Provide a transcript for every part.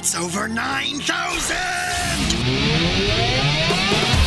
It's over 9,000!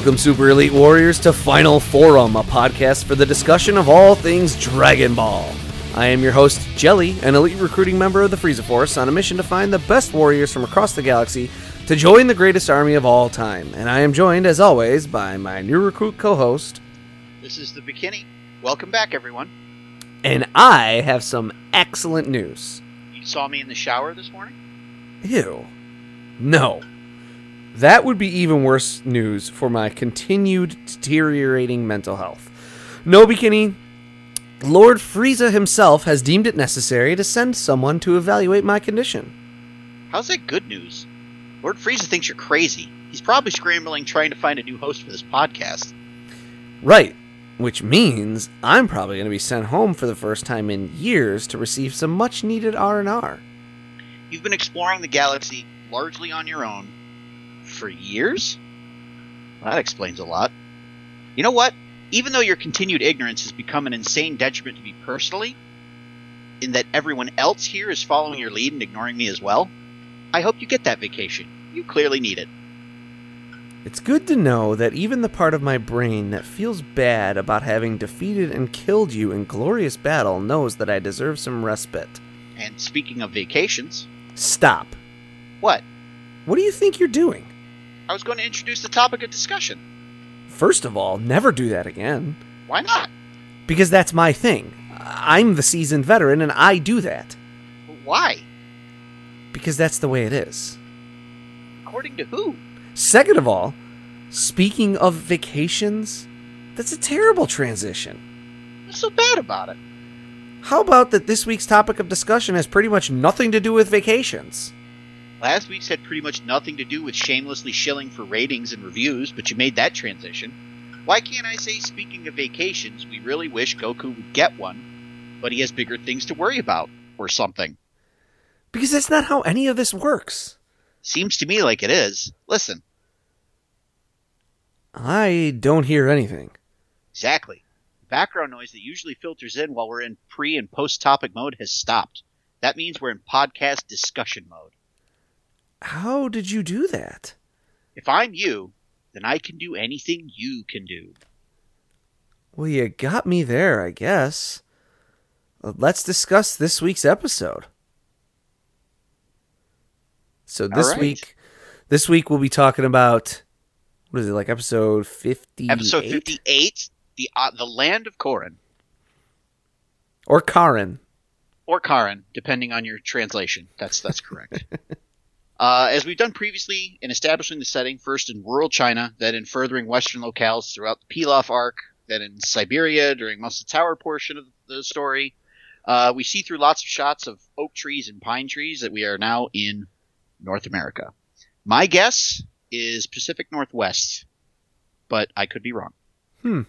Welcome, Super Elite Warriors, to Final Forum, a podcast for the discussion of all things Dragon Ball. I am your host, Jelli, an elite recruiting member of the Frieza Force, on a mission to find the best warriors from across the galaxy to join the greatest army of all time. And I am joined, as always, by my new recruit co host, This is the Bekinney. Welcome back, everyone. and I have some excellent news. You saw me in the shower this morning? Ew. No. That would be even worse news for my continued deteriorating mental health. No, Bekinney. Lord Frieza himself has deemed it necessary to send someone to evaluate my condition. How's that good news? Lord Frieza thinks you're crazy. He's probably scrambling trying to find a new host for this podcast. Right. Which means I'm probably going to be sent home for the first time in years to receive some much needed R&R. You've been exploring the galaxy largely on your own for years? Well, that explains a lot. You know what? Even though your continued ignorance has become an insane detriment to me personally, in that everyone else here is following your lead and ignoring me as well, I hope you get that vacation. You clearly need it. It's good to know that even the part of my brain that feels bad about having defeated and killed you in glorious battle knows that I deserve some respite. And speaking of vacations, Stop. what? What do you think you're doing? I was going to introduce the topic of discussion. First of all, never do that again. Why not? Because that's my thing. I'm the seasoned veteran and I do that. Why? Because that's the way it is. According to who? Second of all, speaking of vacations, that's a terrible transition. What's so bad about it? How about that this week's topic of discussion has pretty much nothing to do with vacations? Last week's had pretty much nothing to do with shamelessly shilling for ratings and reviews, but you made that transition. Why can't I say, speaking of vacations, we really wish Goku would get one, but he has bigger things to worry about, or something? Because that's not how any of this works. Seems to me like it is. Listen, I don't hear anything. exactly. The background noise that usually filters in while we're in pre and post topic mode has stopped. That means we're in podcast discussion mode. How did you do that? If I'm you, then I can do anything you can do. Well, you got me there, I guess. Let's discuss this week's episode. So this right. week, this week we'll be talking about what is it like episode fifty? Episode 58, the uh, the land of Korin. or Karin. or Karin, depending on your translation. That's that's correct. uh, as we've done previously in establishing the setting, first in rural China, then in furthering Western locales throughout the Pilaf arc, then in Siberia during Muscle Tower portion of the story, uh, we see through lots of shots of oak trees and pine trees that we are now in North America. My guess is Pacific Northwest, but I could be wrong. Hmm.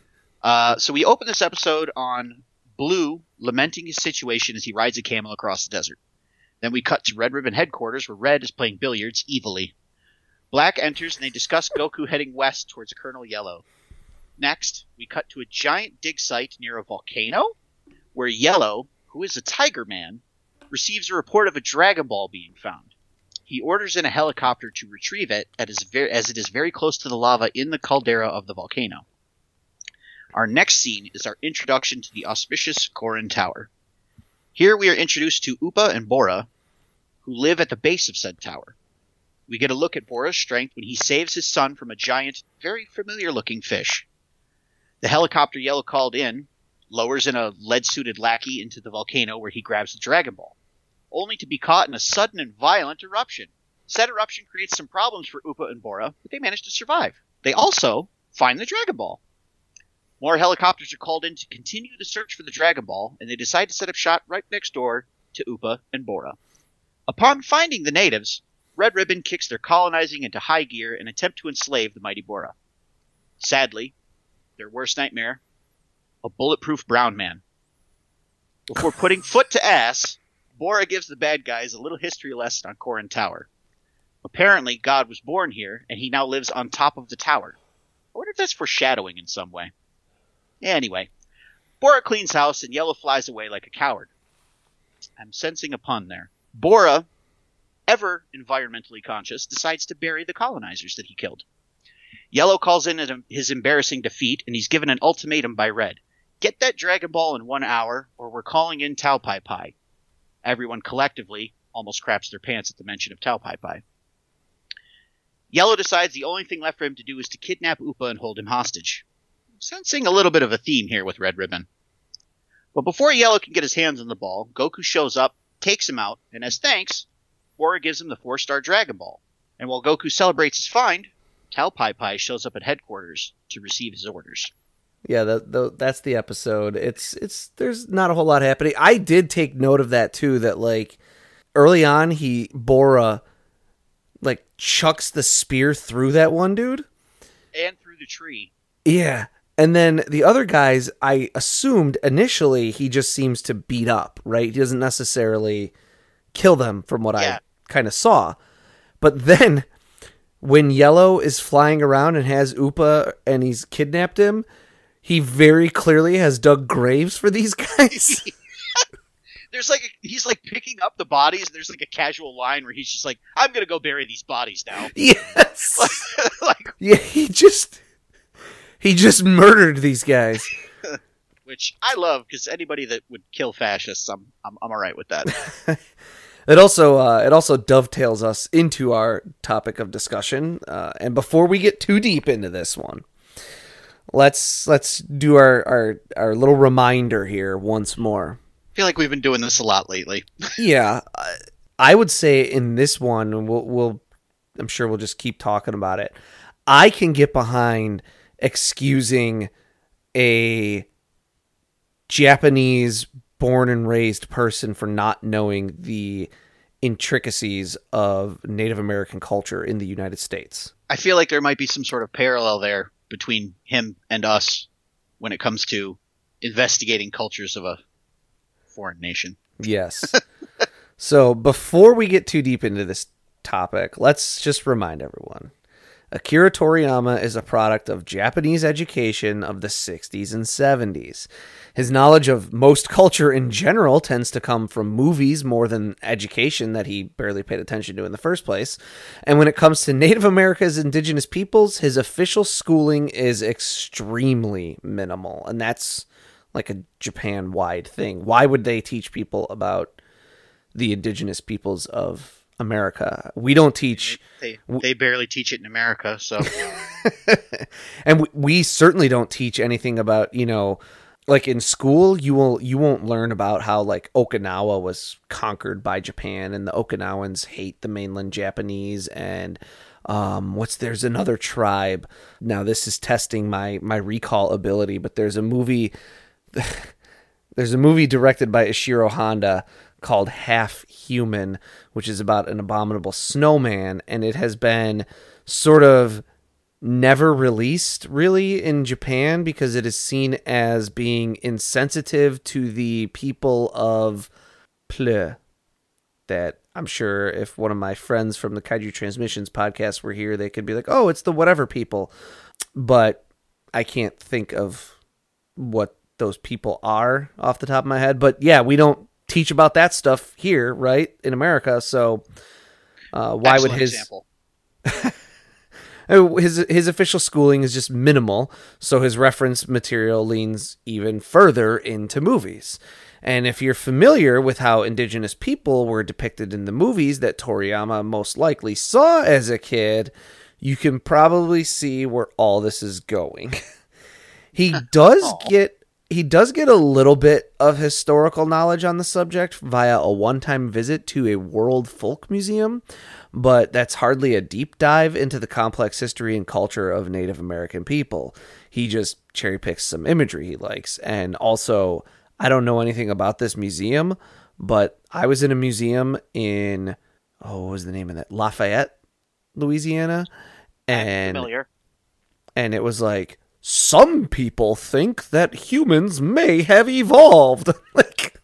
Uh, so we open this episode on Blue lamenting his situation as he rides a camel across the desert. Then we cut to Red Ribbon headquarters where Red is playing billiards evilly. Black enters and they discuss Goku heading west towards Colonel Yellow. Next, we cut to a giant dig site near a volcano where Yellow, who is a Tiger Man, receives a report of a Dragon Ball being found. He orders in a helicopter to retrieve it as it is very close to the lava in the caldera of the volcano. Our next scene is our introduction to the auspicious Korin Tower. Here we are introduced to Upa and Bora, who live at the base of said tower. We get a look at Bora's strength when he saves his son from a giant, very familiar looking fish. The helicopter Yellow called in lowers in a lead suited lackey into the volcano where he grabs the Dragon Ball, only to be caught in a sudden and violent eruption. Said eruption creates some problems for Upa and Bora, but they manage to survive. They also find the Dragon Ball. More helicopters are called in to continue the search for the Dragon Ball, and they decide to set up shop right next door to Upa and Bora. Upon finding the natives, Red Ribbon kicks their colonizing into high gear and attempt to enslave the mighty Bora. Sadly, their worst nightmare, a bulletproof brown man. Before putting foot to ass, Bora gives the bad guys a little history lesson on Korin Tower. Apparently, God was born here, and he now lives on top of the tower. I wonder if that's foreshadowing in some way. Anyway, Bora cleans house, and Yellow flies away like a coward. I'm sensing a pun there. Bora, ever environmentally conscious, decides to bury the colonizers that he killed. Yellow calls in his embarrassing defeat, and he's given an ultimatum by Red. Get that Dragon Ball in one hour, or we're calling in Tao Pai Pai. Everyone collectively almost craps their pants at the mention of Tao Pai Pai. Yellow decides the only thing left for him to do is to kidnap Upa and hold him hostage. Sensing a little bit of a theme here with Red Ribbon. But before Yellow can get his hands on the ball, Goku shows up, takes him out, and as thanks, Bora gives him the four star Dragon Ball. And while Goku celebrates his find, Tao Pai Pai shows up at headquarters to receive his orders. Yeah, that the, that's the episode. It's it's there's not a whole lot happening. I did take note of that too. That like early on, he Bora like chucks the spear through that one dude and through the tree. Yeah, and then the other guys, I assumed initially he just seems to beat up. Right, he doesn't necessarily kill them, from what yeah. I kind of saw. But then when Yellow is flying around and has Upa and he's kidnapped him, he very clearly has dug graves for these guys. there's like a, he's like picking up the bodies. And there's like a casual line where he's just like, "I'm gonna go bury these bodies now." Yes. like, yeah, he just he just murdered these guys. Which I love because anybody that would kill fascists, I'm I'm, I'm all right with that. It also uh, it also dovetails us into our topic of discussion. Uh, and before we get too deep into this one, let's let's do our, our our little reminder here once more. I feel like we've been doing this a lot lately. yeah, I would say in this one we'll, we'll I'm sure we'll just keep talking about it. I can get behind excusing a Japanese born and raised person for not knowing the intricacies of Native American culture in the United States. I feel like there might be some sort of parallel there between him and us when it comes to investigating cultures of a foreign nation. Yes. so before we get too deep into this topic, let's just remind everyone Akira Toriyama is a product of Japanese education of the 60s and 70s. His knowledge of most culture in general tends to come from movies more than education that he barely paid attention to in the first place. And when it comes to Native America's indigenous peoples, his official schooling is extremely minimal. And that's like a Japan wide thing. Why would they teach people about the indigenous peoples of America. We don't teach. They they barely teach it in America, so. and we, we certainly don't teach anything about you know, like in school you will you won't learn about how like Okinawa was conquered by Japan and the Okinawans hate the mainland Japanese and um what's there's another tribe. Now this is testing my my recall ability, but there's a movie. there's a movie directed by Ishiro Honda called Half Human, which is about an abominable snowman, and it has been sort of never released really in Japan because it is seen as being insensitive to the people of Ple. That I'm sure if one of my friends from the Kaiju Transmissions podcast were here, they could be like, oh, it's the whatever people. But I can't think of what those people are off the top of my head. But yeah, we don't teach about that stuff here, right, in America. So Uh, why Excellent would his. Uh, his his official schooling is just minimal, so his reference material leans even further into movies. And if you're familiar with how indigenous people were depicted in the movies that Toriyama most likely saw as a kid, you can probably see where all this is going. he does Aw. get he does get a little bit of historical knowledge on the subject via a one-time visit to a World Folk Museum, but that's hardly a deep dive into the complex history and culture of Native American people. He just cherry picks some imagery he likes. And also, I don't know anything about this museum, but I was in a museum in, oh, what was the name of that? Lafayette, Louisiana. And Familiar. and it was like some people think that humans may have evolved. like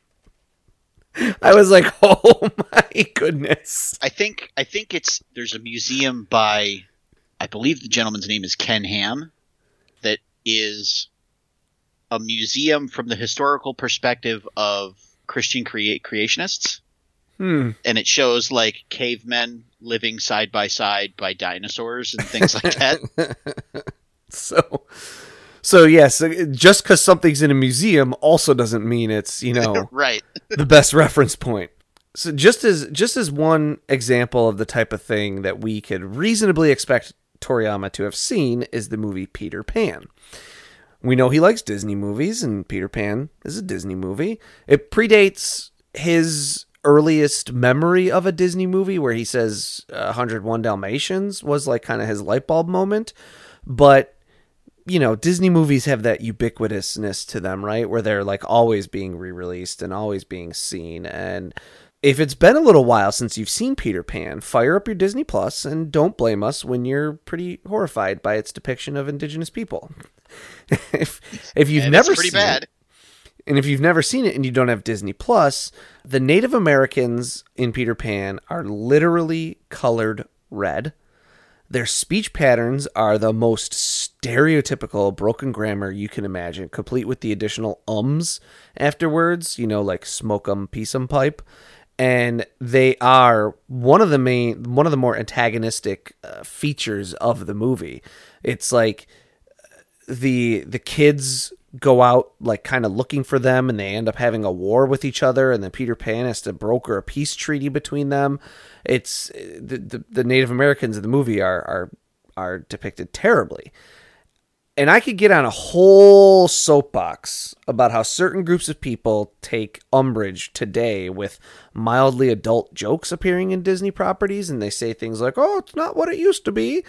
I was like, "Oh my goodness." I think I think it's there's a museum by I believe the gentleman's name is Ken Ham that is a museum from the historical perspective of Christian create creationists Hmm. and it shows like cavemen living side by side by dinosaurs and things like that. So so yes, just cuz something's in a museum also doesn't mean it's, you know, right. the best reference point. So just as just as one example of the type of thing that we could reasonably expect Toriyama to have seen is the movie Peter Pan. We know he likes Disney movies and Peter Pan is a Disney movie. It predates his earliest memory of a Disney movie where he says uh, 101 Dalmatians was like kind of his light bulb moment, but you know, Disney movies have that ubiquitousness to them, right? Where they're like always being re released and always being seen. And if it's been a little while since you've seen Peter Pan, fire up your Disney Plus and don't blame us when you're pretty horrified by its depiction of indigenous people. if if you've And never it's pretty seen bad. it, and if you've never seen it and you don't have Disney Plus, the Native Americans in Peter Pan are literally colored red. Their speech patterns are the most stereotypical broken grammar you can imagine, complete with the additional ums afterwards, you know, like smoke 'em, peace 'em pipe. And they are one of the main, one of the more antagonistic uh, features of the movie. It's like the the kids go out like kind of looking for them and they end up having a war with each other and then Peter Pan has to broker a peace treaty between them. It's the the, the Native Americans in the movie are are are depicted terribly. And I could get on a whole soapbox about how certain groups of people take umbrage today with mildly adult jokes appearing in Disney properties and they say things like, "Oh, it's not what it used to be."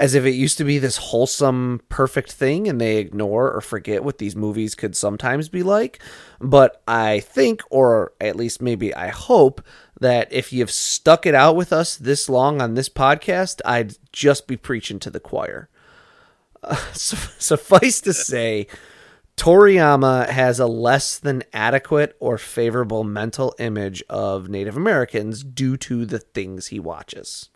As if it used to be this wholesome, perfect thing, and they ignore or forget what these movies could sometimes be like. But I think, or at least maybe I hope, that if you've stuck it out with us this long on this podcast, I'd just be preaching to the choir. Uh, su- suffice to say, Toriyama has a less than adequate or favorable mental image of Native Americans due to the things he watches.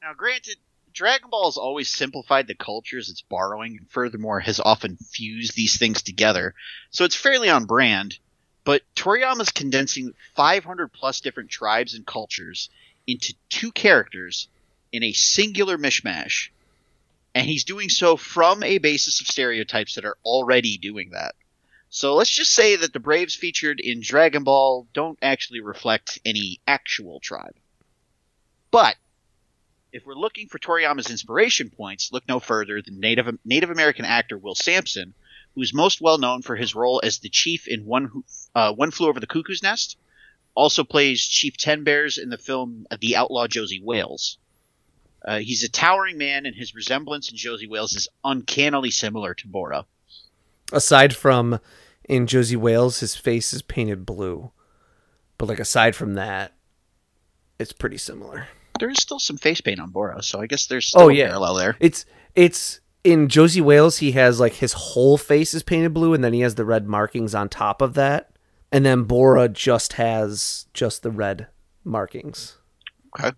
Now, granted, Dragon Ball has always simplified the cultures it's borrowing, and furthermore has often fused these things together, so it's fairly on brand. But Toriyama's condensing 500 plus different tribes and cultures into two characters in a singular mishmash, and he's doing so from a basis of stereotypes that are already doing that. So let's just say that the Braves featured in Dragon Ball don't actually reflect any actual tribe. But if we're looking for Toriyama's inspiration points, look no further than Native Native American actor Will Sampson, who is most well known for his role as the chief in One uh, One Flew Over the Cuckoo's Nest. Also plays Chief Ten Bears in the film The Outlaw Josey Wales. Uh, he's a towering man, and his resemblance in Josey Wales is uncannily similar to Bora. aside from in Josey Wales, his face is painted blue. But like aside from that, it's pretty similar. There is still some face paint on Bora, so I guess there's still Oh, a yeah. parallel there. It's it's in Josey Wales, he has like his whole face is painted blue, and then he has the red markings on top of that. And then Bora just has just the red markings. Okay.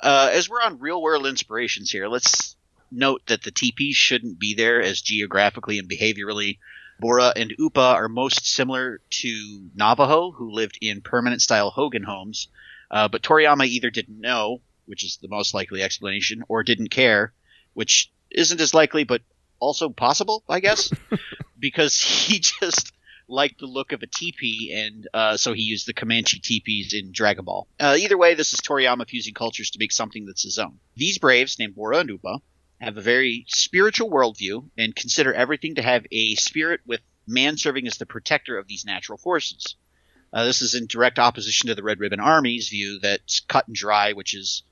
Uh, as we're on real world inspirations here, let's note that the TPs shouldn't be there as geographically and behaviorally. Bora and Upa are most similar to Navajo, who lived in permanent style Hogan homes. Uh, but Toriyama either didn't know, which is the most likely explanation, or didn't care, which isn't as likely, but also possible, I guess, because he just liked the look of a teepee, and uh, so he used the Comanche teepees in Dragon Ball. Uh, either way, this is Toriyama fusing cultures to make something that's his own. These Braves, named Bora and Upa, have a very spiritual worldview and consider everything to have a spirit with man serving as the protector of these natural forces. Uh, this is in direct opposition to the Red Ribbon Army's view that's cut and dry, which is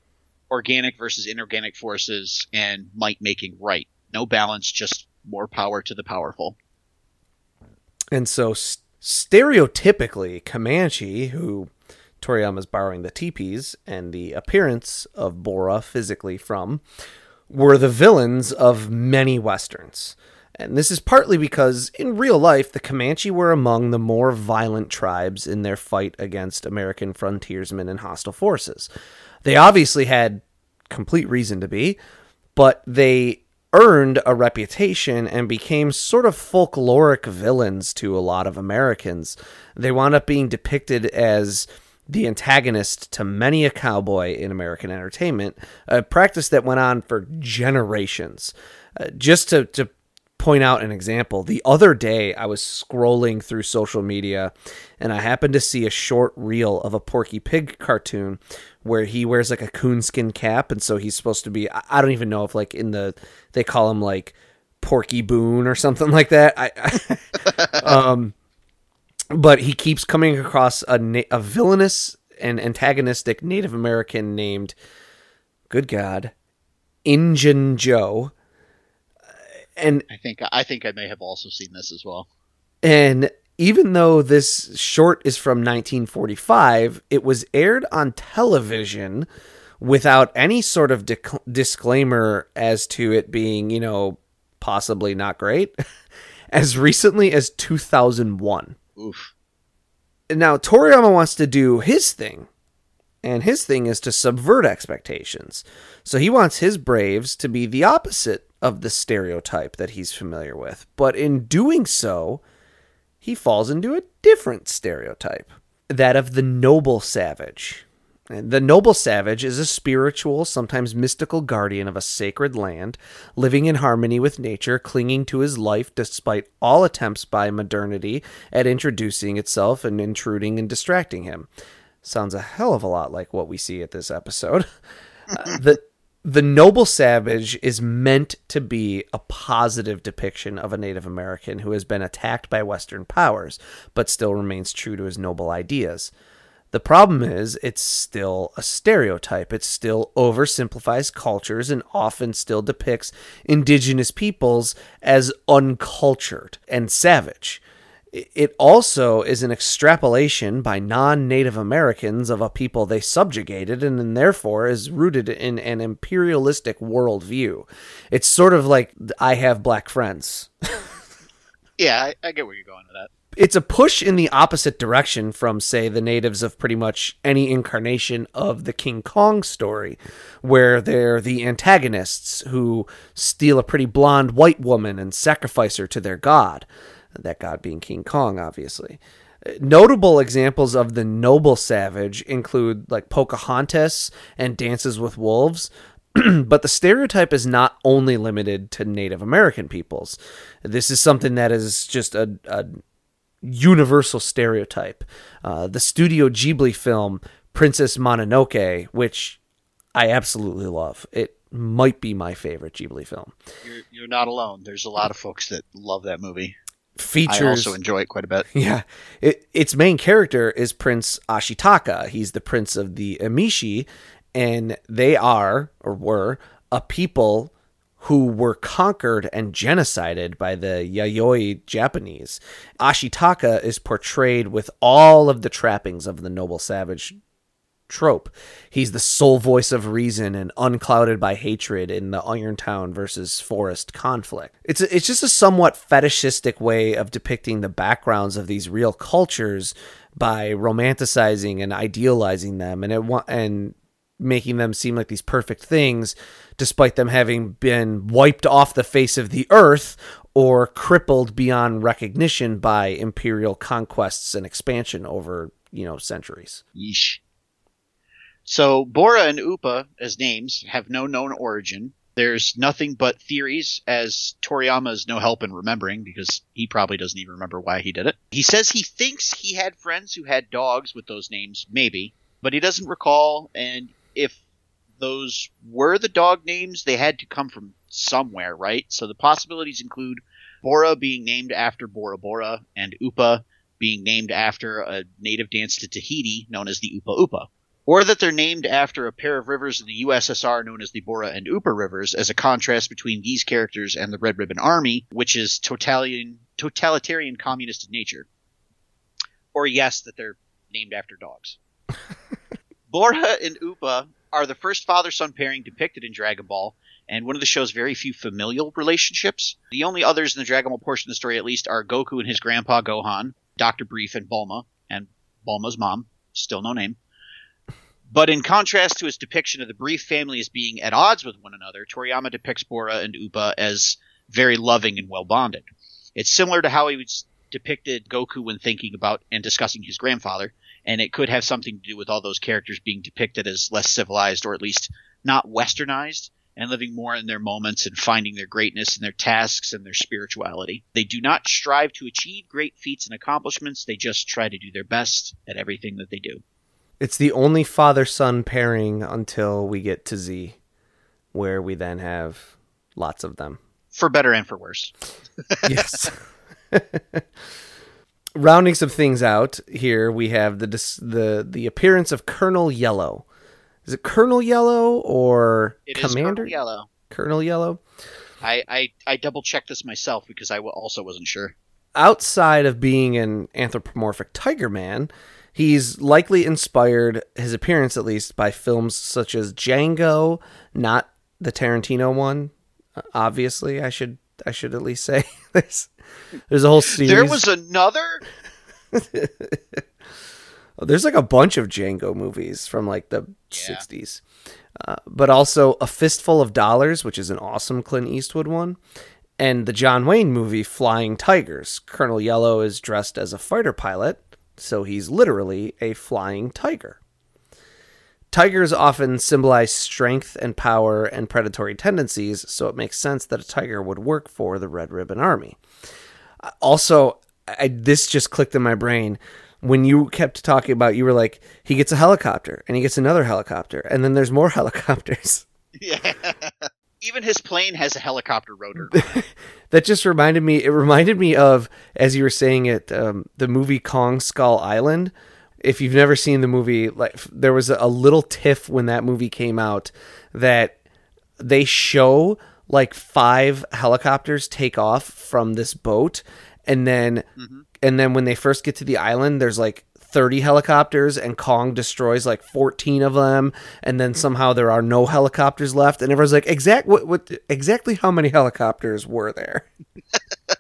organic versus inorganic forces and might making right. No balance, just more power to the powerful. And so, s- stereotypically, Comanche, who Toriyama's borrowing the teepees and the appearance of Bora physically from, were the villains of many westerns. And this is partly because in real life, the Comanche were among the more violent tribes in their fight against American frontiersmen and hostile forces. They obviously had complete reason to be, but they earned a reputation and became sort of folkloric villains to a lot of Americans. They wound up being depicted as the antagonist to many a cowboy in American entertainment, a practice that went on for generations. Uh, just to, to point out an example, the other day I was scrolling through social media and I happened to see a short reel of a Porky Pig cartoon where he wears like a coonskin cap and so he's supposed to be I don't even know if like in the they call him like Porky Boone or something like that. I, I um but he keeps coming across a na- a villainous and antagonistic Native American named good god Injun Joe and I think I think I may have also seen this as well. And even though this short is from 1945, it was aired on television without any sort of dic- disclaimer as to it being, you know, possibly not great, as recently as 2001. Oof. Now, Toriyama wants to do his thing, and his thing is to subvert expectations. So he wants his Braves to be the opposite of the stereotype that he's familiar with. But in doing so, he falls into a different stereotype that of the noble savage. The noble savage is a spiritual, sometimes mystical guardian of a sacred land, living in harmony with nature, clinging to his life despite all attempts by modernity at introducing itself and intruding and distracting him. Sounds a hell of a lot like what we see at this episode. Uh, the the noble savage is meant to be a positive depiction of a Native American who has been attacked by Western powers, but still remains true to his noble ideas. The problem is, it's still a stereotype. It still oversimplifies cultures and often still depicts indigenous peoples as uncultured and savage. It also is an extrapolation by non Native Americans of a people they subjugated and therefore is rooted in an imperialistic worldview. It's sort of like I have black friends. Yeah, I, I get where you're going with that. It's a push in the opposite direction from, say, the natives of pretty much any incarnation of the King Kong story, where they're the antagonists who steal a pretty blonde white woman and sacrifice her to their god that god being King Kong, obviously. Notable examples of the noble savage include like Pocahontas and Dances with Wolves, but the stereotype is not only limited to Native American peoples. This is something that is just a, a universal stereotype. Uh, the Studio Ghibli film Princess Mononoke, which I absolutely love. It might be my favorite Ghibli film. You're, you're not alone. There's a lot of folks that love that movie. Features I also enjoy it quite a bit. Yeah. It, its main character is Prince Ashitaka. He's the prince of the Emishi, and they are, or were, a people who were conquered and genocided by the Yayoi Japanese. Ashitaka is portrayed with all of the trappings of the noble savage trope. He's the sole voice of reason and unclouded by hatred in the Irontown versus Forest conflict. It's a, it's just a somewhat fetishistic way of depicting the backgrounds of these real cultures by romanticizing and idealizing them and it and making them seem like these perfect things despite them having been wiped off the face of the earth or crippled beyond recognition by imperial conquests and expansion over, you know, centuries. Yeesh. So Bora and Upa, as names, have no known origin. There's nothing but theories, as Toriyama is no help in remembering because he probably doesn't even remember why he did it. He says he thinks he had friends who had dogs with those names, maybe, but he doesn't recall. And if those were the dog names, they had to come from somewhere, right? So the possibilities include Bora being named after Bora Bora and Upa being named after a native dance to Tahiti known as the Upa Upa or that they're named after a pair of rivers in the USSR known as the Bora and Upa rivers, as a contrast between these characters and the Red Ribbon Army, which is totalitarian, totalitarian communist in nature. Or yes, that they're named after dogs. Bora and Upa are the first father-son pairing depicted in Dragon Ball, and one of the show's very few familial relationships. The only others in the Dragon Ball portion of the story, at least, are Goku and his grandpa Gohan, Dr. Brief and Bulma, and Bulma's mom, still no name. But in contrast to his depiction of the Brief family as being at odds with one another, Toriyama depicts Bora and Upa as very loving and well bonded. It's similar to how he was depicted Goku when thinking about and discussing his grandfather, and it could have something to do with all those characters being depicted as less civilized or at least not westernized and living more in their moments and finding their greatness in their tasks and their spirituality. They do not strive to achieve great feats and accomplishments, they just try to do their best at everything that they do. It's the only father son pairing until we get to Z, where we then have lots of them. For better and for worse. yes. Rounding some things out here, we have the the the appearance of Colonel Yellow. Is it Colonel Yellow or it Commander Colonel Yellow? Colonel Yellow. I, I, I double checked this myself because I also wasn't sure. Outside of being an anthropomorphic tiger man, He's likely inspired, his appearance at least, by films such as Django, not the Tarantino one. Uh, obviously, I should I should at least say this. There's a whole series. There was another. There's like a bunch of Django movies from like the yeah. 60s. Uh, but also A Fistful of Dollars, which is an awesome Clint Eastwood one, and the John Wayne movie Flying Tigers. Colonel Yellow is dressed as a fighter pilot so he's literally a flying tiger. Tigers often symbolize strength and power and predatory tendencies, so it makes sense that a tiger would work for the Red Ribbon Army. Also, I, this just clicked in my brain when you kept talking about you were like he gets a helicopter and he gets another helicopter and then there's more helicopters. Yeah even his plane has a helicopter rotor. that just reminded me. It reminded me of as you were saying it, um, the movie Kong Skull Island. If you've never seen the movie, like there was a little tiff when that movie came out that they show like five helicopters take off from this boat, and then mm-hmm. and then when they first get to the island, there's like 30 helicopters and Kong destroys like 14 of them and then somehow there are no helicopters left and everyone's like exact what, what exactly how many helicopters were there?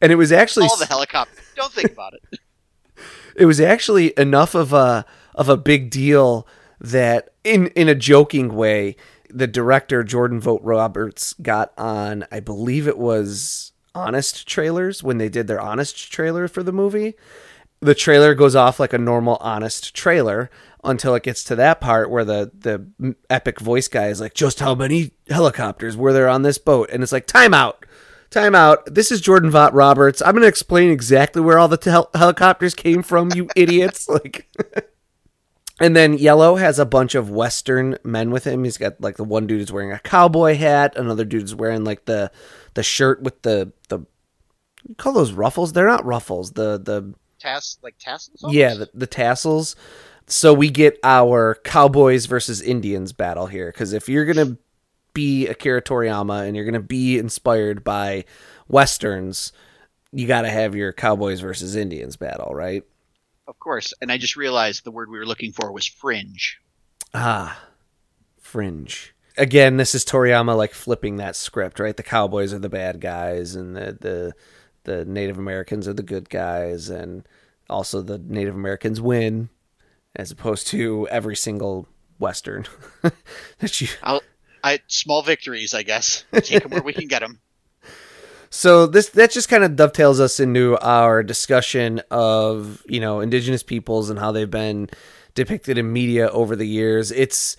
And it was actually all the helicopters. Don't think about it. It was actually enough of a of a big deal that in in a joking way the director Jordan Vogt Roberts got on I believe it was honest trailers when they did their honest trailer for the movie the trailer goes off like a normal honest trailer until it gets to that part where the the epic voice guy is like just how many helicopters were there on this boat? And it's like time out. Time out. This is jordan vogt roberts. I'm going to explain exactly where all the tel- helicopters came from you idiots. Like and then yellow has a bunch of western men with him. He's got like the one dude is wearing a cowboy hat. Another dude is wearing like the the shirt with the the call those ruffles? They're not ruffles. The the tass like tassels. Almost? Yeah, the, the tassels. So we get our Cowboys versus Indians battle here because if you're gonna be Akira Toriyama and you're gonna be inspired by westerns, you got to have your Cowboys versus Indians battle, right? Of course. And I just realized the word we were looking for was fringe. Ah, fringe. Again, this is Toriyama like flipping that script, right? The Cowboys are the bad guys, and the the the Native Americans are the good guys, and also the Native Americans win, as opposed to every single Western that you. I'll, I small victories, I guess. Take them where we can get them. So this that just kind of dovetails us into our discussion of you know indigenous peoples and how they've been depicted in media over the years. It's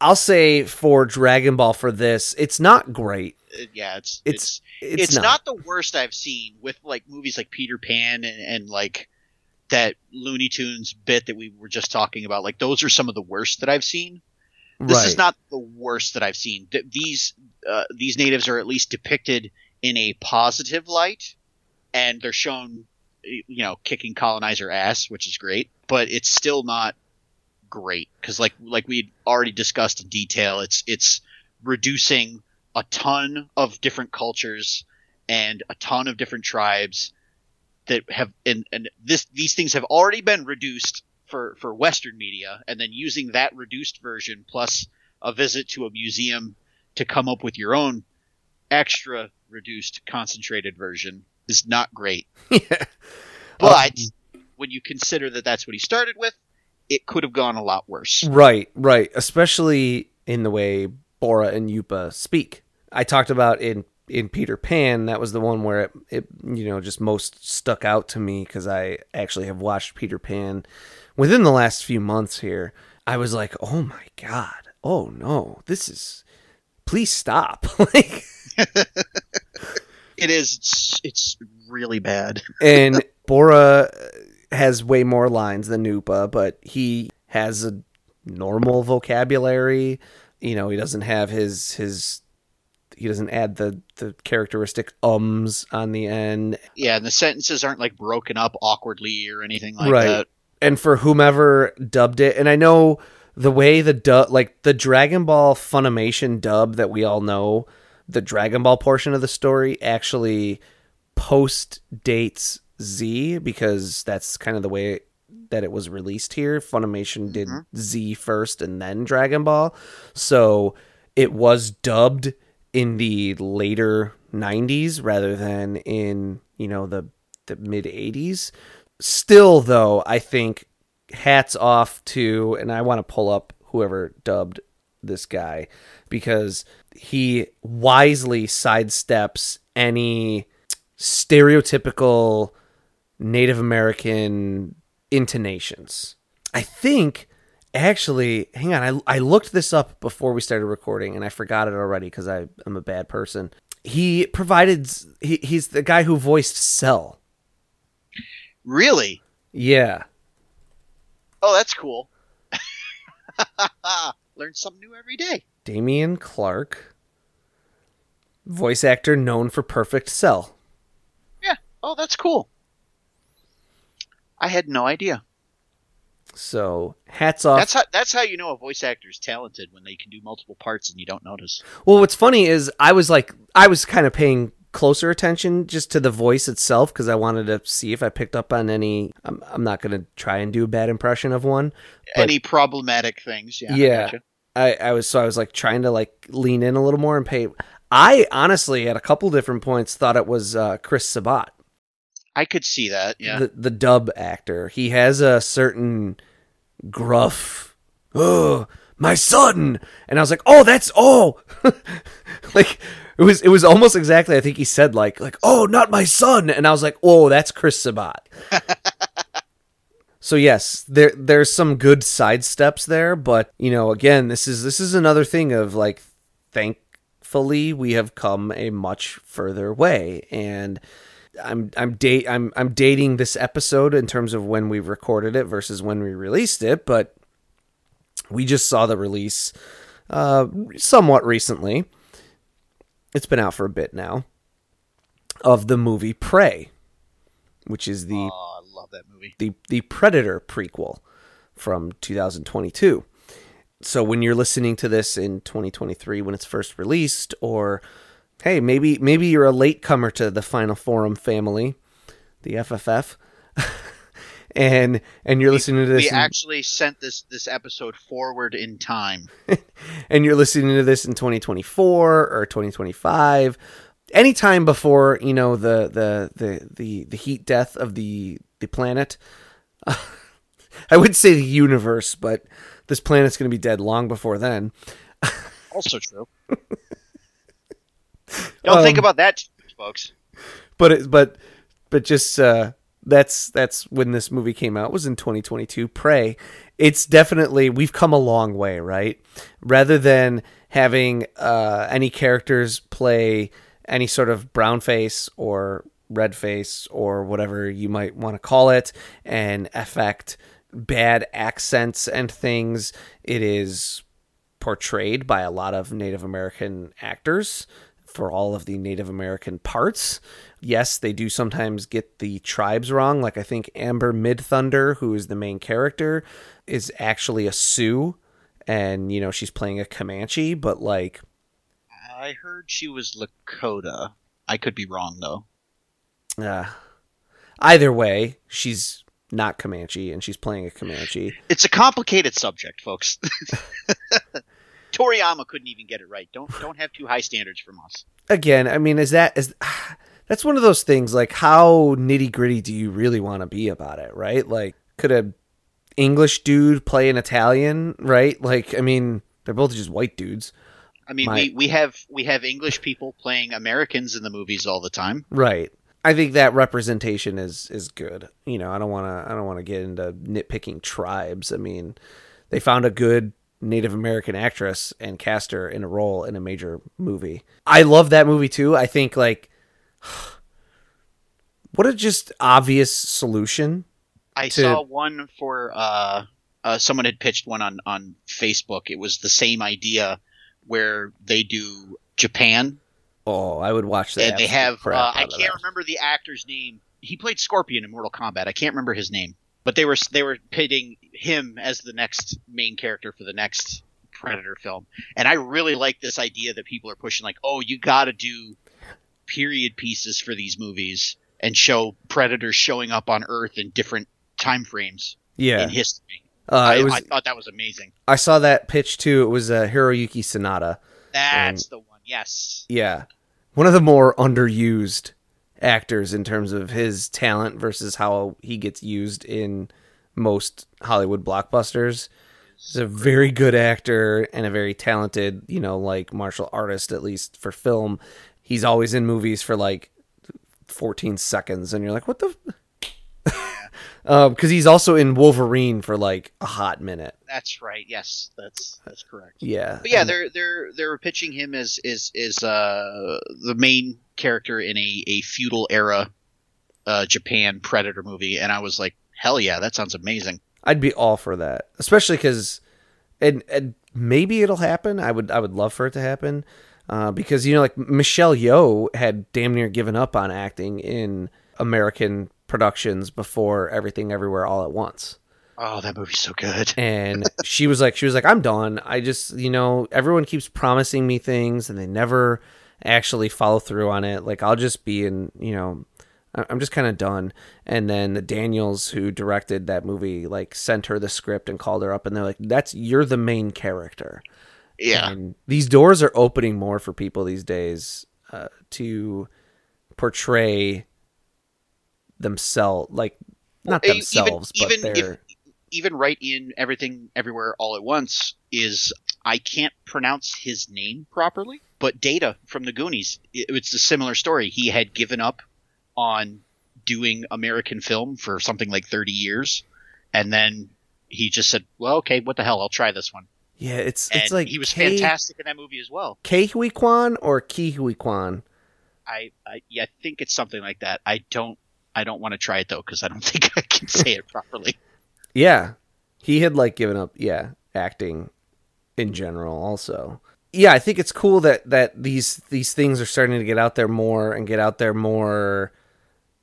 I'll say for Dragon Ball for this, it's not great. Uh, yeah, it's It's it's it's, it's, not. not. the worst I've seen with like movies like Peter Pan and, and like that Looney Tunes bit that we were just talking about. Like those are some of the worst that I've seen. This right. is not the worst that I've seen. Th- These uh, these natives are at least depicted in a positive light, and they're shown, you know, kicking colonizer ass, which is great. But it's still not great because, like like we already discussed in detail, it's it's reducing a ton of different cultures and a ton of different tribes that have and, and this these things have already been reduced for for western media and then using that reduced version plus a visit to a museum to come up with your own extra reduced concentrated version is not great yeah. but um, when you consider that that's what he started with it could have gone a lot worse Right, right. Especially in the way Bora and Upa speak. I talked about in in Peter Pan. That was the one where it, it you know just most stuck out to me because I actually have watched Peter Pan within the last few months. Here, I was like, oh my god, oh no, this is. Please stop. like, it is it's, it's really bad and Bora has way more lines than Upa, but he has a normal vocabulary. You know, he doesn't have his his he doesn't add the the characteristic ums on the end. yeah and the sentences aren't like broken up awkwardly or anything like Right. that And for whomever dubbed it, and I know the way the dub like the Dragon Ball Funimation dub that we all know, the Dragon Ball portion of the story actually post dates Z because that's kind of the way that it was released here. Funimation did Mhm. Z first and then Dragon Ball. So it was dubbed in the later 90s rather than in, you know, the the mid 80s. Still though, I think hats off to and I want to pull up whoever dubbed this guy because he wisely sidesteps any stereotypical Native American intonations. I think actually, hang on, I, I looked this up before we started recording and I forgot it already because I'm a bad person. He provided, he, he's the guy who voiced Cell. really Yeah. oh that's cool learn something new every day Dameon Clarke, voice actor known for Perfect Cell. Yeah. Oh that's cool i had no idea So hats off. that's how that's how you know a voice actor is talented when they can do multiple parts and you don't notice Well, what's funny is I was like, I was kind of paying closer attention just to the voice itself because I wanted to see if I picked up on any. I'm, I'm not going to try and do a bad impression of one. Any problematic things yeah Yeah. gotcha. I, I was so I was like trying to like lean in a little more and pay. I honestly at a couple different points thought it was uh, Chris Sabat, i could see that yeah the the dub actor. He has a certain gruff, oh my son, and I was like, oh that's oh, like it was it was almost exactly. I think he said like like oh not my son, and I was like oh that's Chris Sabat. So yes, there there's some good side steps there, but you know, again, this is this is another thing of like thankfully we have come a much further way and I'm I'm date I'm I'm dating this episode in terms of when we recorded it versus when we released it, but we just saw the release uh somewhat recently. It's been out for a bit now of the movie Prey, which is the oh i love that movie the the Predator prequel from 2022. So when you're listening to this in 2023 when it's first released or hey, maybe maybe you're a latecomer to the Final Forum family, the FFF. and and you're listening to this we in- actually sent this this episode forward in time. And you're listening to this in 2024 or 2025 anytime before you know the the the the, the heat death of the the planet. I would say the universe but this planet's going to be dead long before then. Also true don't think Um, about that folks but it, but but just uh that's that's when this movie came out. It was in 2022. Prey. It's definitely we've come a long way, right? Rather than having uh, any characters play any sort of brown face or red face or whatever you might want to call it and affect bad accents and things. It is portrayed by a lot of Native American actors for all of the Native American parts. Yes, they do sometimes get the tribes wrong. Like I think Amber Midthunder, who is the main character, is actually a Sioux and you know she's playing a Comanche, but like I heard she was Lakota. I could be wrong though. uh, either way, she's not Comanche and she's playing a Comanche. It's a complicated subject, folks. Toriyama couldn't even get it right. Don't don't have too high standards from us. Again, I mean, is that is that's one of those things like how nitty gritty do you really want to be about it, right? Like, could a English dude play an Italian, right? Like, I mean, they're both just white dudes, I mean, My- we, we have we have English people playing Americans in the movies all the time. right? I think that representation is is good. You know, I don't want to I don't want to get into nitpicking tribes. I mean, they found a good Native American actress and cast her in a role in a major movie. I love that movie too. I think like what a just obvious solution. I To- saw one for uh, uh, someone had pitched one on on Facebook. It was the same idea where they do Japan Oh, I would watch that. and they have uh, I can't remember the actor's name. He played Scorpion in Mortal Kombat. I can't remember his name, but they were they were pitting him as the next main character for the next Predator film. And I really like this idea that people are pushing like, "Oh, you got to do period pieces for these movies and show Predators showing up on Earth in different time frames Yeah, in history." uh, I, was. I thought that was amazing. I saw that pitch too. It was a uh, Hiroyuki Sanada. That's the one. Yes. Yeah, one of the more underused actors in terms of his talent versus how he gets used in most Hollywood blockbusters. He's a very good actor and a very talented, you know, like martial artist at least for film. He's always in movies for like 14 seconds and you're like, "What the f-" Um cuz he's also in Wolverine for like a hot minute. That's right. Yes, that's that's correct. Yeah. But yeah, And- they're they're they're pitching him as is is uh the main character in a a feudal era uh Japan Predator movie, and I was like, hell yeah, that sounds amazing. I'd be all for that, especially because, and, and maybe it'll happen. I would I would love for it to happen, uh, because you know like Michelle Yeoh had damn near given up on acting in American productions before Everything Everywhere All at Once, Oh, that movie's so good. and she was like she was like I'm done. I just you know everyone keeps promising me things and they never actually follow through on it. Like I'll just be in you know I'm just kind of done. And then the Daniels who directed that movie like sent her the script and called her up and they're like, "That's you're the main character." Yeah, And these doors are opening more for people these days uh, to portray themselves, like not Well, themselves, even, but even their if even right in everything everywhere all at once is I can't pronounce his name properly, but Data from the Goonies, it, it's a similar story. He had given up on doing American film for something like 30 years, and then he just said, "Well, okay, what the hell? I'll try this one." yeah, it's And it's like he was K- fantastic in that movie as well. Ke Huy Quan or Ki Huy Quan. I, I yeah, I think it's something like that. I don't I don't want to try it though because I don't think I can say it properly. Yeah. He had like given up, yeah, acting in general also. Yeah, I think it's cool that that these these things are starting to get out there more and get out there more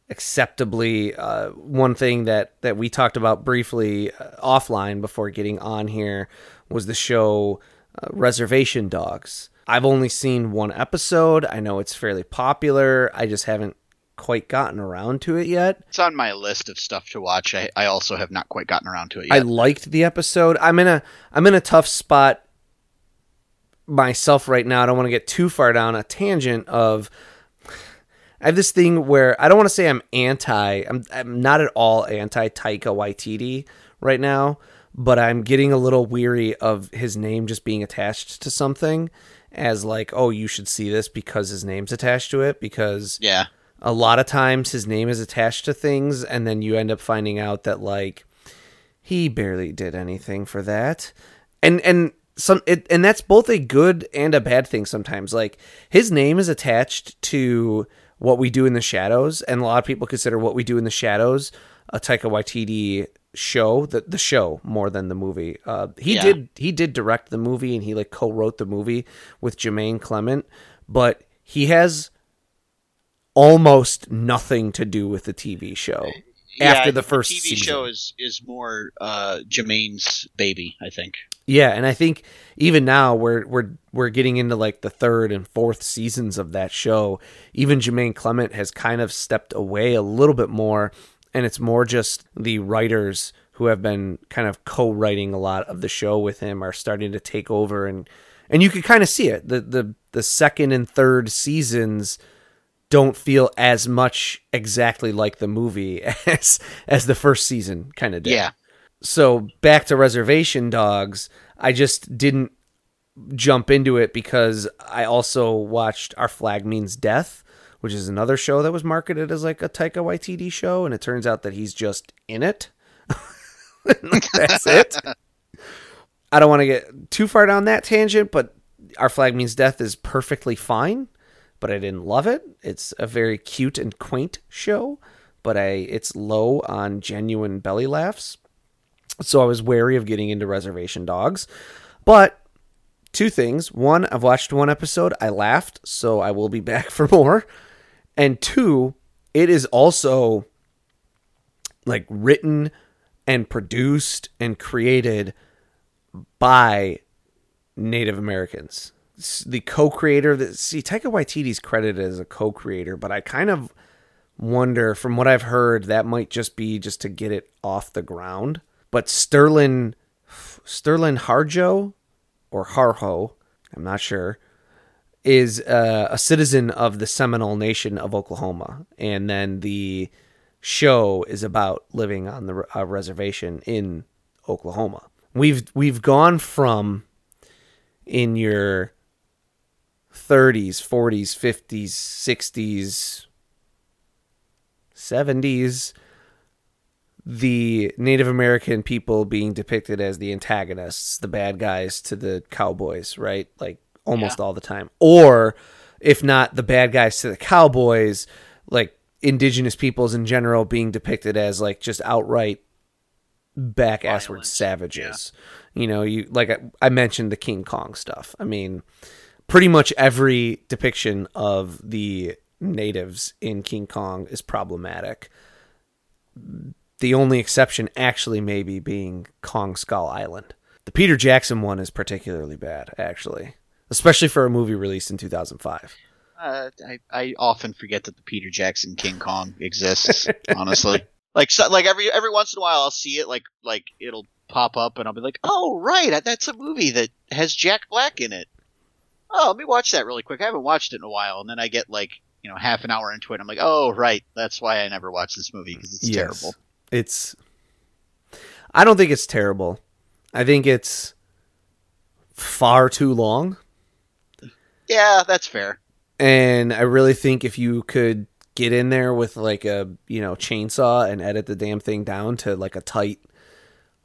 acceptably. Uh, one thing that that we talked about briefly uh, offline before getting on here was the show uh, Reservation Dogs. I've only seen one episode. I know it's fairly popular. I just haven't quite gotten around to it yet. It's on my list of stuff to watch. I, I also have not quite gotten around to it yet. I liked the episode. I'm in a I'm in a tough spot myself right now. I don't want to get too far down a tangent of I have this thing where I don't want to say I'm anti. I'm I'm not at all anti Taika Waititi right now, but I'm getting a little weary of his name just being attached to something as like, oh, you should see this because his name's attached to it because yeah, a lot of times his name is attached to things and then you end up finding out that like he barely did anything for that. And and some it, and that's both a good and a bad thing sometimes. Like his name is attached to what we do in the shadows and a lot of people consider what we do in the shadows a Taika Waititi show the the show more than the movie. Uh he Yeah. did he did direct the movie and he like co-wrote the movie with Jermaine Clement but he has almost nothing to do with the TV show Yeah, after the first TV season. show is is more uh, Jermaine's baby. I think. Yeah, and I think even now we're we're we're getting into like the third and fourth seasons of that show. Even Jermaine Clement has kind of stepped away a little bit more, and it's more just the writers who have been kind of co-writing a lot of the show with him are starting to take over, and and you could kind of see it. the the The second and third seasons don't feel as much exactly like the movie as as the first season kind of did. Yeah. so back to reservation dogs i just didn't jump into it because i also watched our flag means death which is another show that was marketed as like a taika waititi show and it turns out that he's just in it. That's it. I don't want to get too far down that tangent but our flag means death is perfectly fine but i didn't love it it's a very cute and quaint show but i it's low on genuine belly laughs so I was wary of getting into Reservation Dogs. But two things. One, I've watched one episode, I laughed, so I will be back for more. And two, it is also like written and produced and created by Native Americans. The co-creator that see Taika Waititi's credited as a co-creator, but I kind of wonder from what I've heard that might just be just to get it off the ground. But Sterling Sterling Harjo or Harho, I'm not sure, is uh, a citizen of the Seminole Nation of Oklahoma, and then the show is about living on the reservation in Oklahoma. We've we've gone from in your 30s, 40s, 50s, 60s, 70s the Native American people being depicted as the antagonists, the bad guys to the cowboys, right? Like almost all the time. Or if not the bad guys to the cowboys, like indigenous peoples in general being depicted as like just outright back assward savages. You know, you like I, I mentioned the King Kong stuff. I mean, pretty much every depiction of the natives in King Kong is problematic. The only exception actually maybe being Kong Skull Island. The Peter Jackson one is particularly bad, actually. Especially for a movie released in 2005. Uh, I, I often forget that the Peter Jackson King Kong exists. honestly, like so, like every every once in a while, I'll see it like like it'll pop up, and I'll be like, oh right, that's a movie that has Jack Black in it. Oh, let me watch that really quick. I haven't watched it in a while, and then I get like you know half an hour into it, I'm like, oh right, that's why I never watched this movie because it's Yes. terrible. It's I don't think it's terrible. I think it's far too long. Yeah, that's fair. And I really think if you could get in there with like a, you know, chainsaw and edit the damn thing down to like a tight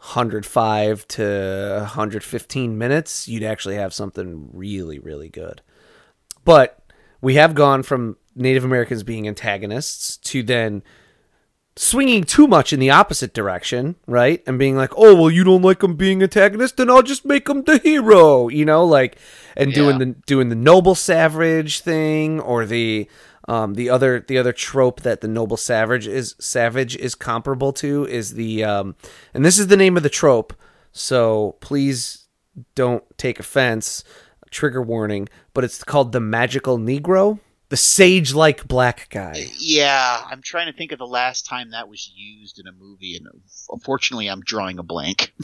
105 to 115 minutes, you'd actually have something really, really good. But we have gone from Native Americans being antagonists to then swinging too much in the opposite direction, right? And being like, "Oh, well, you don't like them being antagonist, then I'll just make them the hero," you know, like, and doing the doing the noble savage thing or the um, the other the other trope that the noble savage is savage is comparable to is the um, and this is the name of the trope. So please don't take offense. Trigger warning, but it's called the magical Negro, the sage-like black guy. Yeah, I'm trying to think of the last time that was used in a movie, and unfortunately, I'm drawing a blank.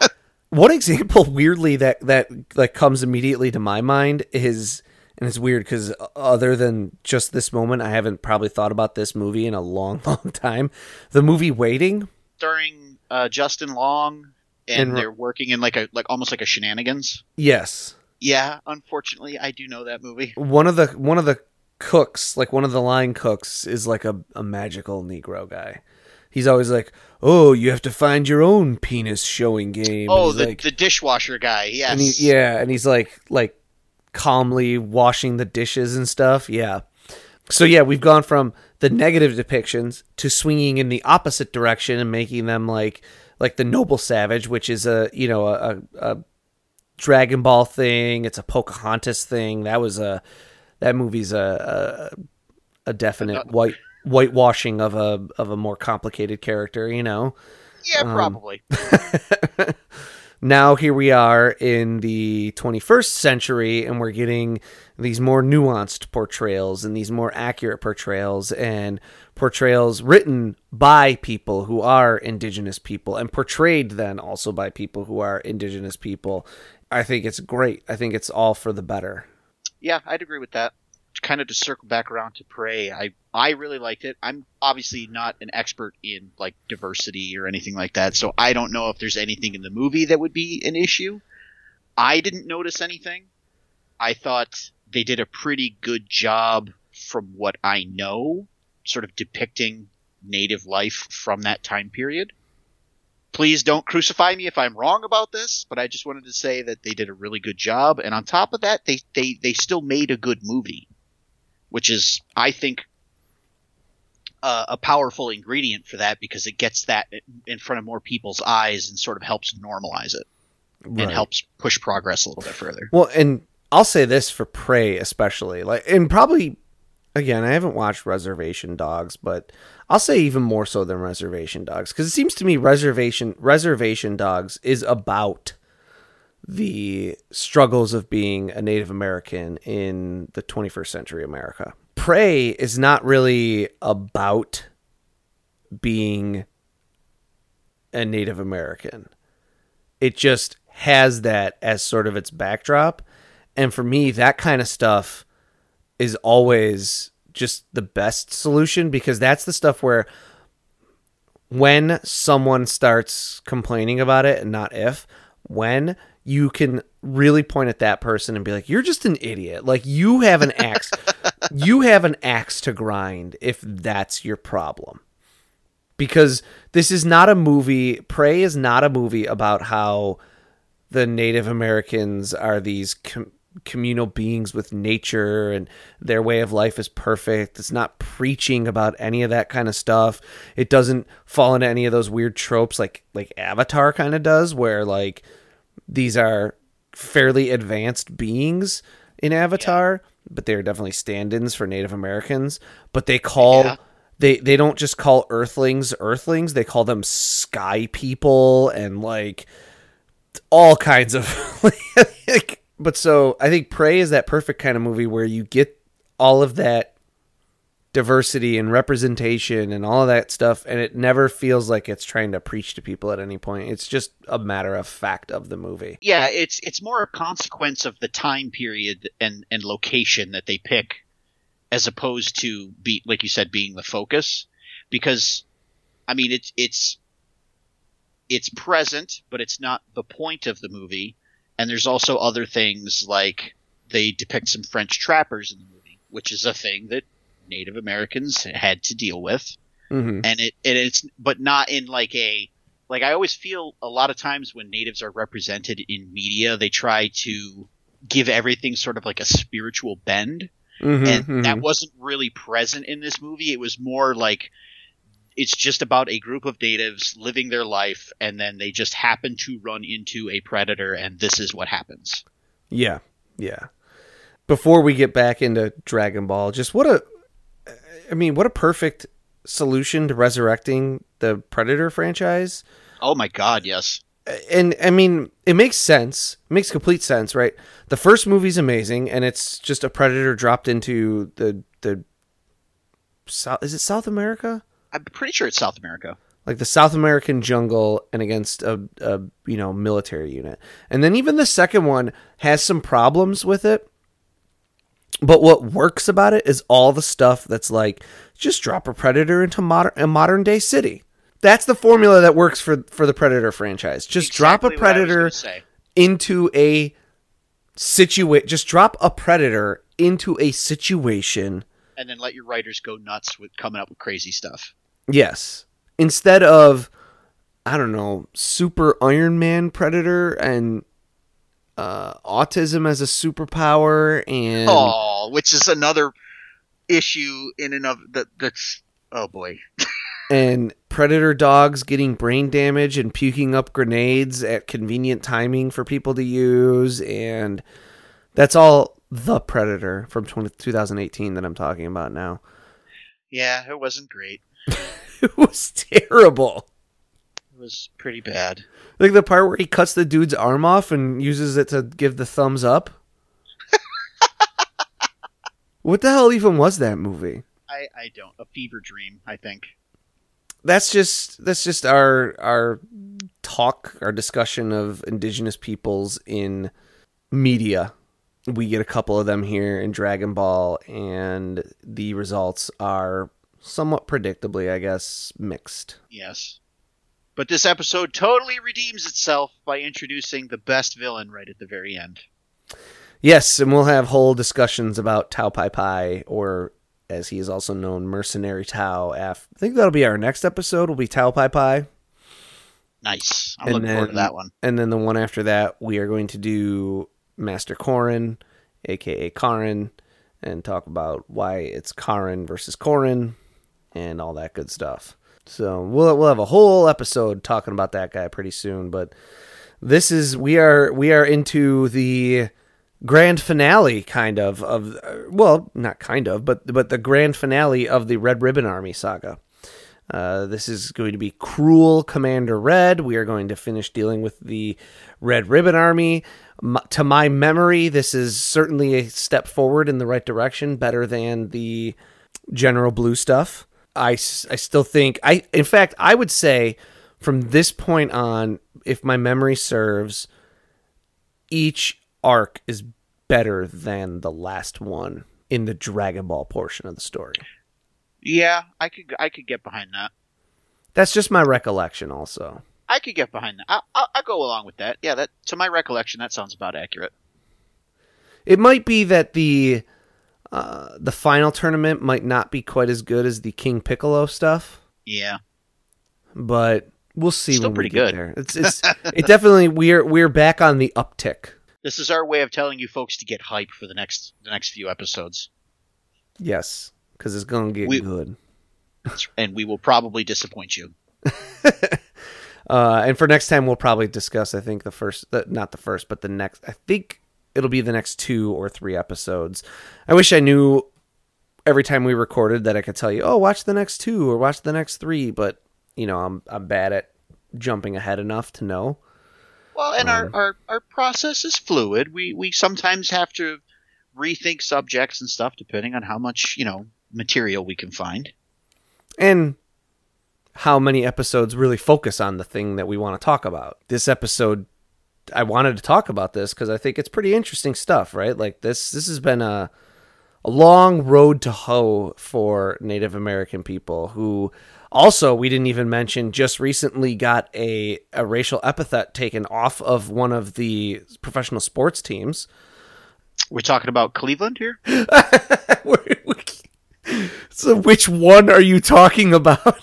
one example weirdly that that like comes immediately to my mind is and it's weird because other than just this moment i haven't probably thought about this movie in a long long time the movie waiting Starring uh, Justin Long, and, And- they're working in like a like almost like a shenanigans. yes Yeah, unfortunately, I do know that movie. one of the one of the cooks, like one of the line cooks, is like a, a magical Negro guy. He's always like, "Oh, you have to find your own penis showing game." Oh, the, like, the dishwasher guy. Yes. and he, yeah, and he's like like calmly washing the dishes and stuff. Yeah. So yeah, we've gone from the negative depictions to swinging in the opposite direction and making them like like the noble savage, which is a you know a, a, Dragon Ball thing. It's a Pocahontas thing. That was a that movie's a a, a definite white whitewashing of a of a more complicated character. You know. Yeah, um, probably. now here we are in the 21st century and we're getting these more nuanced portrayals and these more accurate portrayals and portrayals written by people who are indigenous people and portrayed then also by people who are indigenous people. I think it's great. I think it's all for the better. Yeah, I'd agree with that. Kind of to circle back around to Prey, I I really liked it. I'm obviously not an expert in like diversity or anything like that, so I don't know if there's anything in the movie that would be an issue. I didn't notice anything. I thought they did a pretty good job from what I know, sort of depicting native life from that time period. Please don't crucify me if I'm wrong about this, but I just wanted to say that they did a really good job, and on top of that, they they they still made a good movie, which is I think uh, a powerful ingredient for that because it gets that in front of more people's eyes and sort of helps normalize it and helps push progress a little bit further. Well, and I'll say this for Prey especially, like, and probably again, I haven't watched Reservation Dogs, but I'll say even more so than Reservation Dogs because it seems to me Reservation Reservation Dogs is about the struggles of being a Native American in the 21st century America. Prey is not really about being a Native American. It just has that as sort of its backdrop. And for me, that kind of stuff is always just the best solution because that's the stuff where when someone starts complaining about it and not if, when you can really point at that person and be like, you're just an idiot. Like you have an axe. you have an axe to grind if that's your problem because this is not a movie. Prey is not a movie about how the Native Americans are these com- communal beings with nature and their way of life is perfect. It's not preaching about any of that kind of stuff. It doesn't fall into any of those weird tropes like like Avatar kind of does where like these are fairly advanced beings in Avatar, but they're definitely stand-ins for Native Americans, but they call Yeah. they they don't just call earthlings earthlings they call them sky people and like all kinds of like but so i think prey is that perfect kind of movie where you get all of that diversity and representation and all of that stuff and it never feels like it's trying to preach to people at any point. It's just a matter of fact of the movie. Yeah, it's it's more a consequence of the time period and and location that they pick, as opposed to be like you said being the focus, because I mean it's it's it's present, but it's not the point of the movie. And there's also other things like they depict some French trappers in the movie, which is a thing that Native Americans had to deal with mm-hmm. and it and it's but not in like a like I always feel a lot of times when natives are represented in media, they try to give everything sort of like a spiritual bend, Mm-hmm. and that wasn't really present in this movie. It was more like it's just about a group of natives living their life, and then they just happen to run into a predator, and this is what happens. Yeah, yeah. Before we get back into Dragon Ball, just what a, I mean, what a perfect solution to resurrecting the Predator franchise. Oh my god, yes. And I mean, it makes sense. It makes complete sense, right? The first movie's amazing, and it's just a Predator dropped into the the South. Is it South America? I'm pretty sure it's South America. like the South American jungle and against a, a you know military unit. And then even the second one has some problems with it. But what works about it is all the stuff that's like just drop a predator into modern a modern day city. That's the formula that works for for the Predator franchise. Just drop a Exactly I was predator into a situate just drop a predator into a situation. And then let your writers go nuts with coming up with crazy stuff. Yes. Instead of, I don't know, super Iron Man Predator and uh, autism as a superpower and. Oh, which is another issue in and of that. That's oh boy. and predator dogs getting brain damage and puking up grenades at convenient timing for people to use and that's all the predator from 20, 2018 that i'm talking about now yeah it wasn't great it was terrible was pretty bad like the part where he cuts the dude's arm off and uses it to give the thumbs up what the hell even was that movie I, I don't a fever dream i think that's just that's just our our talk, our discussion of indigenous peoples in media. We get a couple of them here in Dragon Ball, and the results are somewhat predictably, I guess, mixed. Yes. But this episode totally redeems itself by introducing the best villain right at the very end. Yes, and we'll have whole discussions about Tao Pai Pai, or as he is also known, Mercenary Tao. Af- I think that'll be our next episode. Will be Tao Pai Pai. Nice. I'm and looking then, forward to that one. And then the one after that, we are going to do Master Korin, aka Karin, and talk about why it's Karin versus Korin, and all that good stuff. So we'll we'll have a whole episode talking about that guy pretty soon. But this is we are we are into the grand finale kind of of well not kind of but but the grand finale of the red ribbon army saga. Uh, this is going to be cruel commander red. We are going to finish dealing with the red ribbon army. M- to my memory this is certainly a step forward in the right direction better than the general blue stuff i, I still think i in fact i would say from this point on if my memory serves each arc is better than the last one in the Dragon Ball portion of the story. Yeah, I could I could get behind that. That's just my recollection, also. I could get behind that. I, I, I'll go along with that. Yeah, that to my recollection, that sounds about accurate. It might be that the uh, the final tournament might not be quite as good as the King Piccolo stuff. Yeah, but we'll see Still when pretty we get good. there. It's it's it definitely we're we're back on the uptick. This is our way of telling you folks to get hype for the next the next few episodes. Yes, because it's gonna get We- good. And we will probably disappoint you. uh, and for next time, we'll probably discuss. I think the first, the, not the first, but the next. I think it'll be the next two or three episodes. I wish I knew every time we recorded that I could tell you, oh, watch the next two or watch the next three. But you know, I'm I'm bad at jumping ahead enough to know. Well, and Um, our, our, our process is fluid. We we sometimes have to rethink subjects and stuff depending on how much, you know, material we can find. and how many episodes really focus on the thing that we want to talk about. This episode, I wanted to talk about this because I think it's pretty interesting stuff, right? Like this, this has been a a long road to hoe for Native American people who also we didn't even mention just recently got a, a racial epithet taken off of one of the professional sports teams. We're talking about Cleveland here? so which one are you talking about?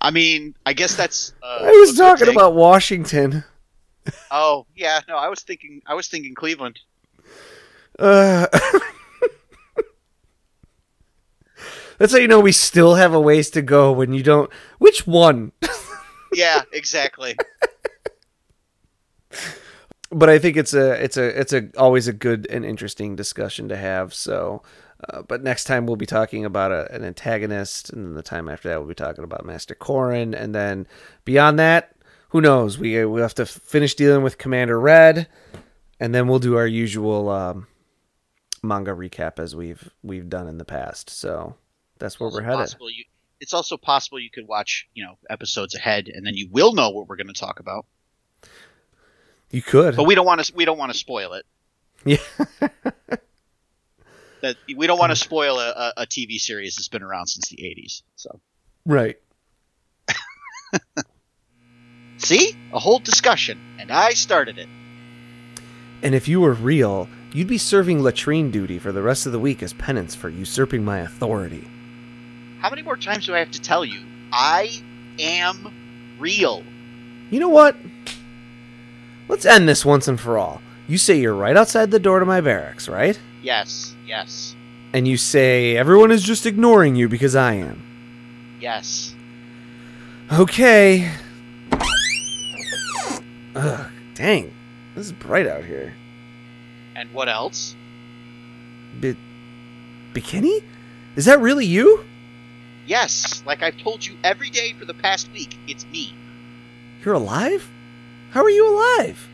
I mean, I guess that's uh, I was talking about Washington. Oh, yeah, no, I was thinking I was thinking Cleveland. Uh, that's how you know we still have a ways to go when you don't. Which one? Yeah, exactly. but I think it's a it's a it's a always a good and interesting discussion to have. So, uh, but next time we'll be talking about a, an antagonist, and then the time after that we'll be talking about Master Korin, and then beyond that, who knows? We we have to finish dealing with Commander Red, and then we'll do our usual um, manga recap as we've we've done in the past. So that's where we're headed. you, it's also possible you could watch, you know, episodes ahead, and then you will know what we're going to talk about. You could, But we don't want to. We don't want to spoil it. yeah. That we don't want to spoil a, a, a TV series that's been around since the '80s. So right. See, a whole discussion, and I started it. And if you were real, You'd be serving latrine duty for the rest of the week as penance for usurping my authority. How many more times do I have to tell you? I am real. You know what? Let's end this once and for all. You say you're right outside the door to my barracks, right? Yes, yes, And you say everyone is just ignoring you because I am. yes. Okay. Ugh, dang. This is bright out here. And what else? Bi- Bekinney? Is that really you? Yes, like I've told you every day for the past week, it's me. You're alive? How are you alive?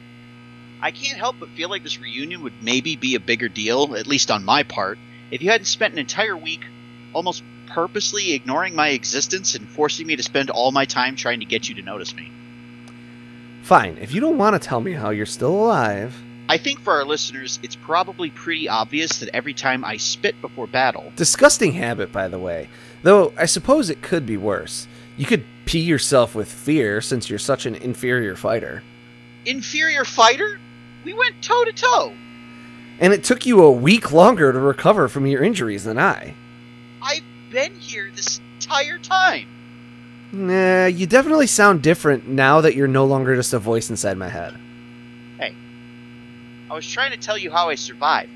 I can't help but feel like this reunion would maybe be a bigger deal, at least on my part, if you hadn't spent an entire week almost purposely ignoring my existence and forcing me to spend all my time trying to get you to notice me. Fine, if you don't want to tell me how you're still alive. I think for our listeners, it's probably pretty obvious that every time I spit before battle, Disgusting habit, by the way. Though I suppose it could be worse. You could pee yourself with fear since you're such an inferior fighter. inferior fighter? We went toe to toe. And it took you a week longer to recover from your injuries than I. I've been here this entire time. Nah, you definitely sound different now that you're no longer just a voice inside my head. Hey, I was trying to tell you how I survived.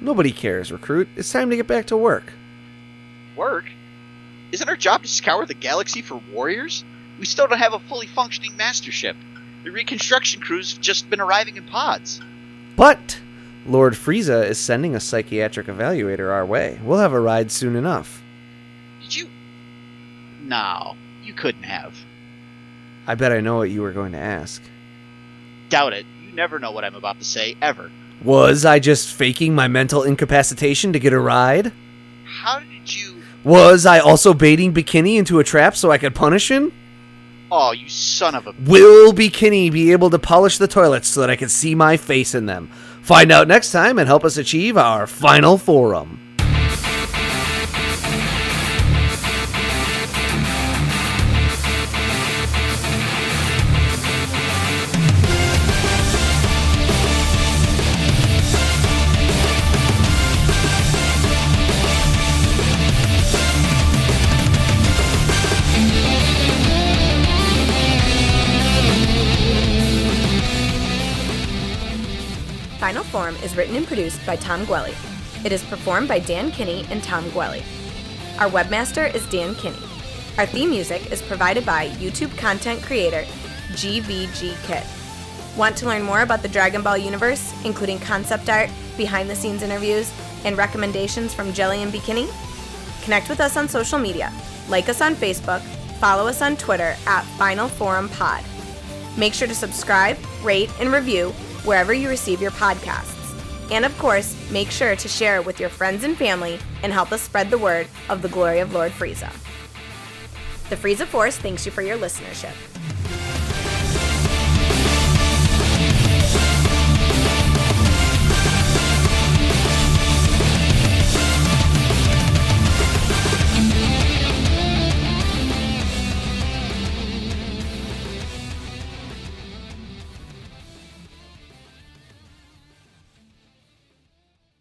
Nobody cares, recruit. It's time to get back to work. Work? Isn't our job to scour the galaxy for warriors? We still don't have a fully functioning master ship. The reconstruction crews have just been arriving in pods. But Lord Frieza is sending a psychiatric evaluator our way. We'll have a ride soon enough. Did you? No, you couldn't have. I bet I know what you were going to ask. Doubt it. You never know what I'm about to say, ever. Was I just faking my mental incapacitation to get a ride? How did you. Was I also baiting Bekinney into a trap so I could punish him? Oh, you son of a. Will Bekinney be able to polish the toilets so that I can see my face in them? Find out next time and help us achieve our final forum. Is written and produced by Tom Gwelly. It is performed by Dan Kinney and Tom Gwelly. Our webmaster is Dan Kinney. Our theme music is provided by YouTube content creator GVG Kit. Want to learn more about the Dragon Ball universe, including concept art, behind the scenes interviews, and recommendations from Jelli and Bekinney? Connect with us on social media. Like us on Facebook, follow us on Twitter at Final Forum Pod. Make sure to subscribe, rate, and review wherever you receive your podcasts. And of course, make sure to share it with your friends and family and help us spread the word of the glory of Lord Frieza. The Frieza Force thanks you for your listenership.